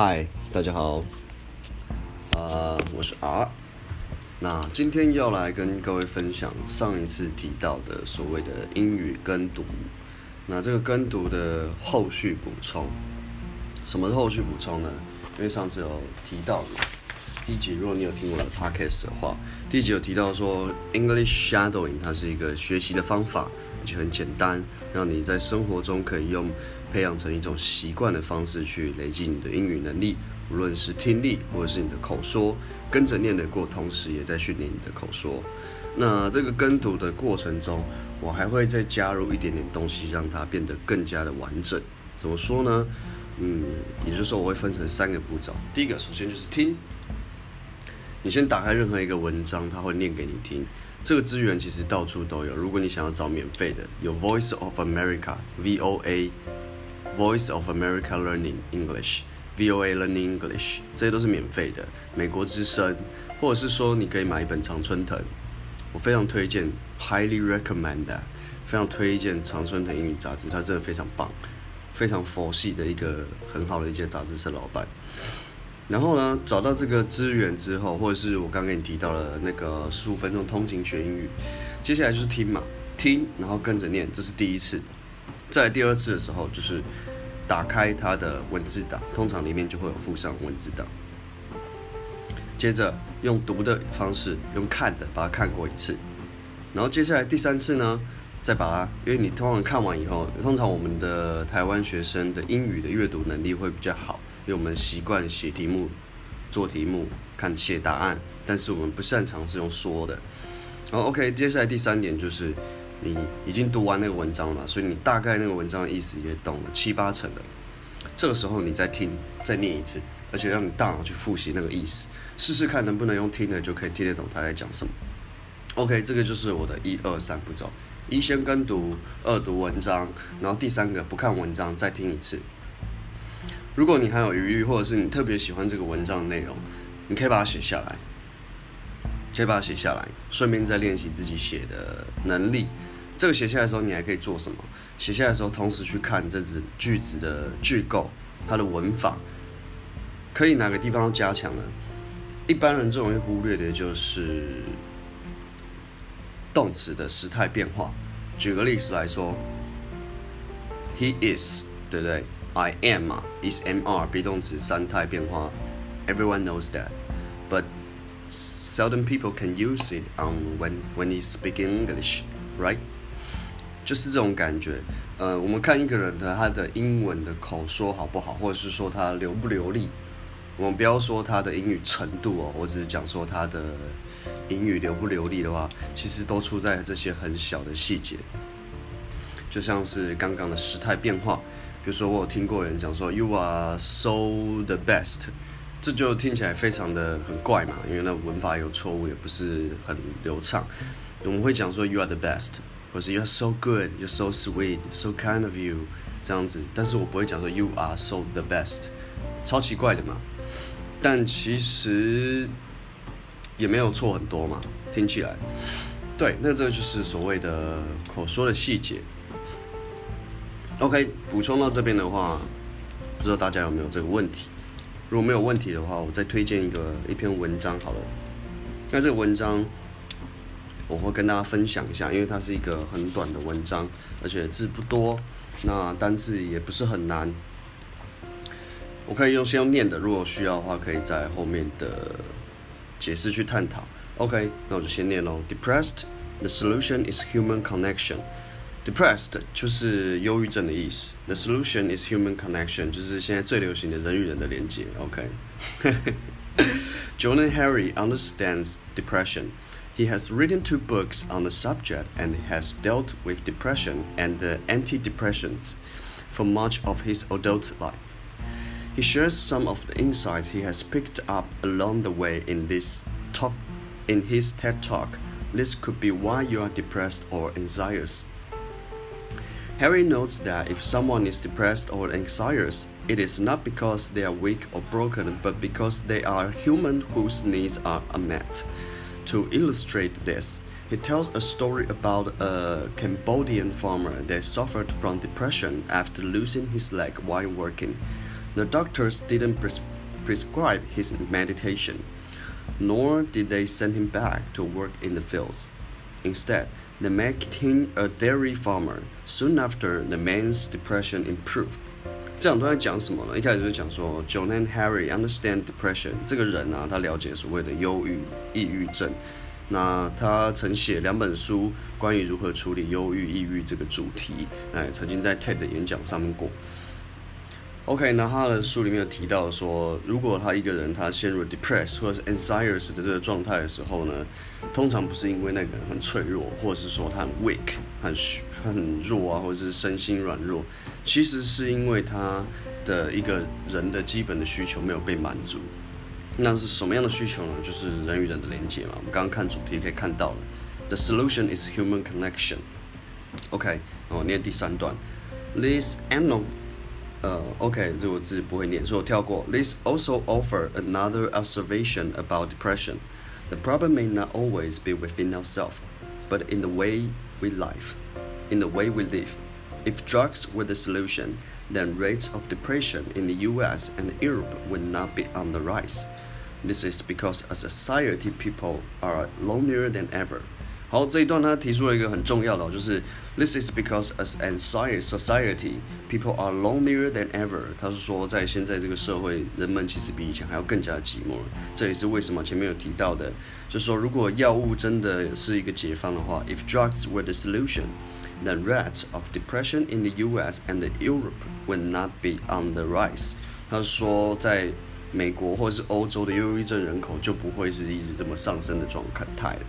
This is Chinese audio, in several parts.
嗨，大家好，呃，我是 R。那今天要来跟各位分享上一次提到的所谓的英语跟读。那这个跟读的后续补充，什么是后续补充呢？因为上次有提到第一集，如果你有听我的 podcast 的话，第一集有提到说 English shadowing 它是一个学习的方法，而且很简单，让你在生活中可以用培养成一种习惯的方式去累积你的英语能力，无论是听力或者是你的口说，跟着念的过，同时也在训练你的口说。那这个跟读的过程中，我还会再加入一点点东西，让它变得更加的完整。怎么说呢？嗯，也就是说，我会分成三个步骤。第一个，首先就是听。你先打开任何一个文章，它会念给你听。这个资源其实到处都有。如果你想要找免费的，有 Voice of America（VOA） Voice of America Learning English（VOA Learning English），这些都是免费的。美国之声，或者是说你可以买一本常春藤，我非常推荐，highly recommend 非常推荐常春藤英语杂志，它真的非常棒，非常佛系的一个很好的一些杂志社老板。然后呢，找到这个资源之后，或者是我刚跟你提到了那个十五分钟通勤学英语，接下来就是听嘛，听，然后跟着念，这是第一次。在第二次的时候，就是打开它的文字档，通常里面就会有附上文字档。接着用读的方式，用看的把它看过一次，然后接下来第三次呢，再把它，因为你通常看完以后，通常我们的台湾学生的英语的阅读能力会比较好。因为我们习惯写题目、做题目、看写答案，但是我们不擅长是用说的。然后 OK，接下来第三点就是你已经读完那个文章了嘛，所以你大概那个文章的意思也懂了七八成的。这个时候你再听，再念一次，而且让你大脑去复习那个意思，试试看能不能用听的就可以听得懂他在讲什么。OK，这个就是我的一二三步骤：一先跟读，二读文章，然后第三个不看文章再听一次。如果你还有余裕，或者是你特别喜欢这个文章的内容，你可以把它写下来，可以把它写下来，顺便再练习自己写的能力。这个写下来的时候，你还可以做什么？写下来的时候，同时去看这只句子的句构，它的文法，可以哪个地方要加强呢？一般人最容易忽略的就是动词的时态变化。举个例子来说，He is，对不对？I am 嘛，is am are，be 动词三态变化，everyone knows that, but seldom people can use it on when when he speak English, right？就是这种感觉。呃，我们看一个人的他的英文的口说好不好，或者是说他流不流利，我们不要说他的英语程度哦，我只是讲说他的英语流不流利的话，其实都出在这些很小的细节，就像是刚刚的时态变化。比如说，我有听过人讲说 “You are so the best”，这就听起来非常的很怪嘛，因为那文法有错误，也不是很流畅。我们会讲说 “You are the best”，或是 “You are so good”，“You are so sweet”，“So kind of you” 这样子，但是我不会讲说 “You are so the best”，超奇怪的嘛。但其实也没有错很多嘛，听起来。对，那这个就是所谓的口说的细节。OK，补充到这边的话，不知道大家有没有这个问题？如果没有问题的话，我再推荐一个一篇文章好了。那这个文章我会跟大家分享一下，因为它是一个很短的文章，而且字不多，那单字也不是很难。我可以用先用念的，如果需要的话，可以在后面的解释去探讨。OK，那我就先念喽。Depressed, the solution is human connection. Depressed 就是忧郁症的意思。The solution is human connection，就是现在最流行的人与人的连接。OK。Jordan Harry understands depression. He has written two books on the subject and has dealt with depression and antidepressants for much of his adult life. He shares some of the insights he has picked up along the way in this talk in his TED Talk. This could be why you are depressed or anxious. Harry notes that if someone is depressed or anxious, it is not because they are weak or broken, but because they are human whose needs are unmet. To illustrate this, he tells a story about a Cambodian farmer that suffered from depression after losing his leg while working. The doctors didn't pres prescribe his meditation, nor did they send him back to work in the fields. Instead, they made him a dairy farmer. Soon after, the man's depression improved. 这两段在讲什么呢？一开始就讲说，John and Harry understand depression。这个人啊，他了解所谓的忧郁、抑郁症。那他曾写两本书，关于如何处理忧郁、抑郁这个主题。那也曾经在 TED 演讲上面过。OK，那他的书里面有提到说，如果他一个人他陷入 depress 或者是 anxious 的这个状态的时候呢，通常不是因为那个人很脆弱，或者是说他很 weak 很虚很弱啊，或者是身心软弱，其实是因为他的一个人的基本的需求没有被满足。那是什么样的需求呢？就是人与人的连接嘛。我们刚刚看主题可以看到了，the solution is human connection。OK，我念第三段，this animal。呃，OK，这个字不会念，所以我跳过。This also offer another observation about depression. The problem may not always be within ourselves, but in the way we live. In the way we live. If drugs were the solution, then rates of depression in the US and Europe would not be on the rise. This is because as a society people are lonelier than ever. 好，这一段他提出了一个很重要的，就是 This is because as an society, people are lonelier than ever。他是说，在现在这个社会，人们其实比以前还要更加寂寞。这也是为什么前面有提到的，就是说，如果药物真的是一个解方的话，If drugs were the solution, then rates of depression in the U.S. and Europe would not be on the rise。他说，在美国或是欧洲的忧郁症人口就不会是一直这么上升的状态了。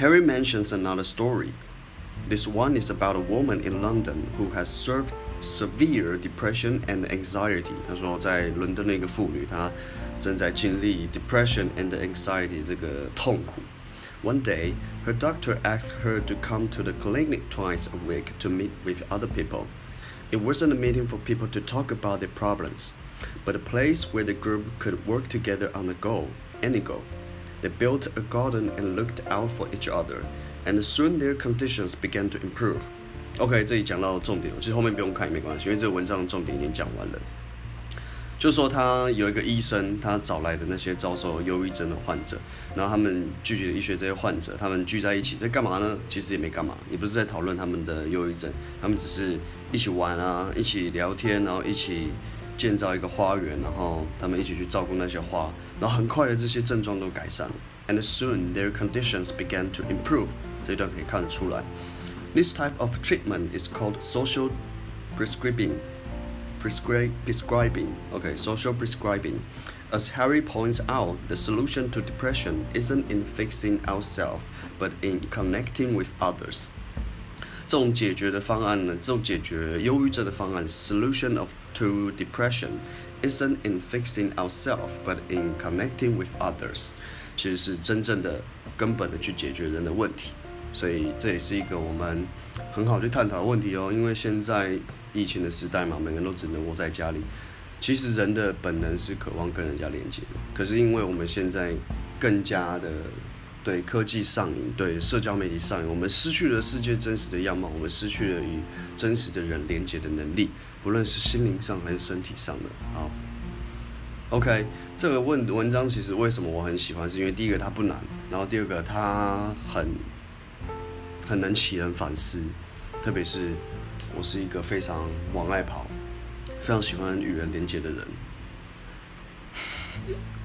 Harry mentions another story. This one is about a woman in London who has served severe depression and anxiety. 他说，在伦敦的一个妇女，她正在经历 depression and anxiety 这个痛苦。One day, her doctor asked her to come to the clinic twice a week to meet with other people. It wasn't a meeting for people to talk about their problems, but a place where the group could work together on the goal, any goal. They built a garden and looked out for each other, and soon their conditions began to improve. OK，这里讲到重点，其实后面不用看也没关系，因为这个文章的重点已经讲完了。就说他有一个医生，他找来的那些遭受忧郁症的患者，然后他们聚集了医学这些患者，他们聚在一起在干嘛呢？其实也没干嘛，也不是在讨论他们的忧郁症，他们只是一起玩啊，一起聊天，然后一起。建造一个花园，然后他们一起去照顾那些花，然后很快的这些症状都改善了。And soon their conditions began to improve。这一段可以看得出来。This type of treatment is called social prescribing. Prescri prescribing. Okay, social prescribing. As Harry points out, the solution to depression isn't in fixing ourselves, but in connecting with others. 这种解决的方案呢，这种解决忧郁症的方案，solution of to depression isn't in fixing ourselves, but in connecting with others，其实是真正的根本的去解决人的问题。所以这也是一个我们很好去探讨的问题哦。因为现在疫情的时代嘛，每个人都只能窝在家里。其实人的本能是渴望跟人家连接，可是因为我们现在更加的。对科技上瘾，对社交媒体上瘾，我们失去了世界真实的样貌，我们失去了与真实的人连接的能力，不论是心灵上还是身体上的。好，OK，这个问文章其实为什么我很喜欢，是因为第一个它不难，然后第二个它很很能启人反思，特别是我是一个非常往外跑、非常喜欢与人连接的人。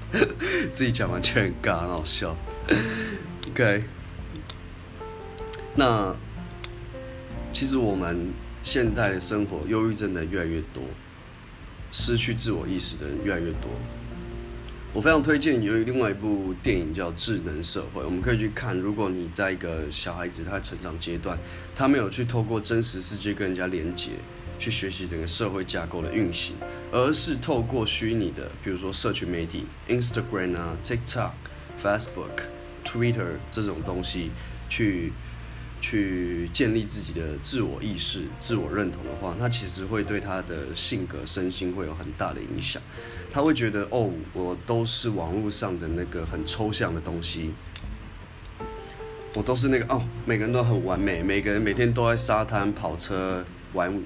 自己讲完却很尬，很好笑。OK，那其实我们现代的生活，忧郁症的越来越多，失去自我意识的人越来越多。我非常推荐有另外一部电影叫《智能社会》，我们可以去看。如果你在一个小孩子他成长阶段，他没有去透过真实世界跟人家连接。去学习整个社会架构的运行，而是透过虚拟的，比如说社群媒体，Instagram 啊、TikTok、Facebook、Twitter 这种东西，去去建立自己的自我意识、自我认同的话，那其实会对他的性格、身心会有很大的影响。他会觉得，哦，我都是网络上的那个很抽象的东西。我都是那个哦，每个人都很完美，每个人每天都在沙滩跑车，玩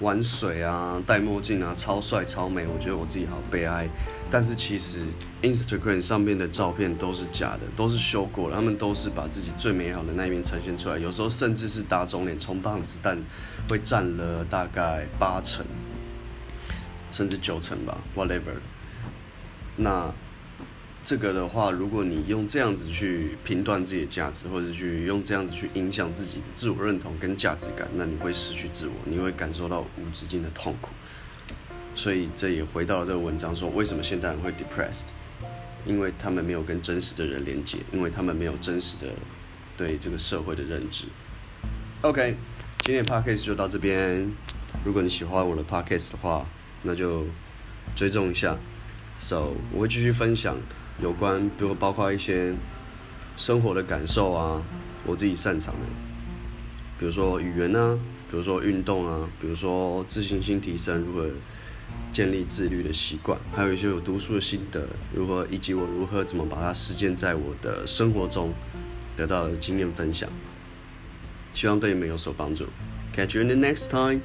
玩水啊，戴墨镜啊，超帅超美，我觉得我自己好悲哀。但是其实 Instagram 上面的照片都是假的，都是修过的，他们都是把自己最美好的那一面呈现出来，有时候甚至是打肿脸充胖子，但会占了大概八成，甚至九成吧，whatever。那这个的话，如果你用这样子去评断自己的价值，或者去用这样子去影响自己的自我认同跟价值感，那你会失去自我，你会感受到无止境的痛苦。所以这也回到了这个文章说，为什么现代人会 depressed？因为他们没有跟真实的人连接，因为他们没有真实的对这个社会的认知。OK，今天的 podcast 就到这边。如果你喜欢我的 podcast 的话，那就追踪一下。So，我会继续分享有关，比如包括一些生活的感受啊，我自己擅长的，比如说语言啊，比如说运动啊，比如说自信心提升，如何建立自律的习惯，还有一些有读书的心得，如何以及我如何怎么把它实践在我的生活中得到的经验分享，希望对你们有所帮助。Catch you in the next time.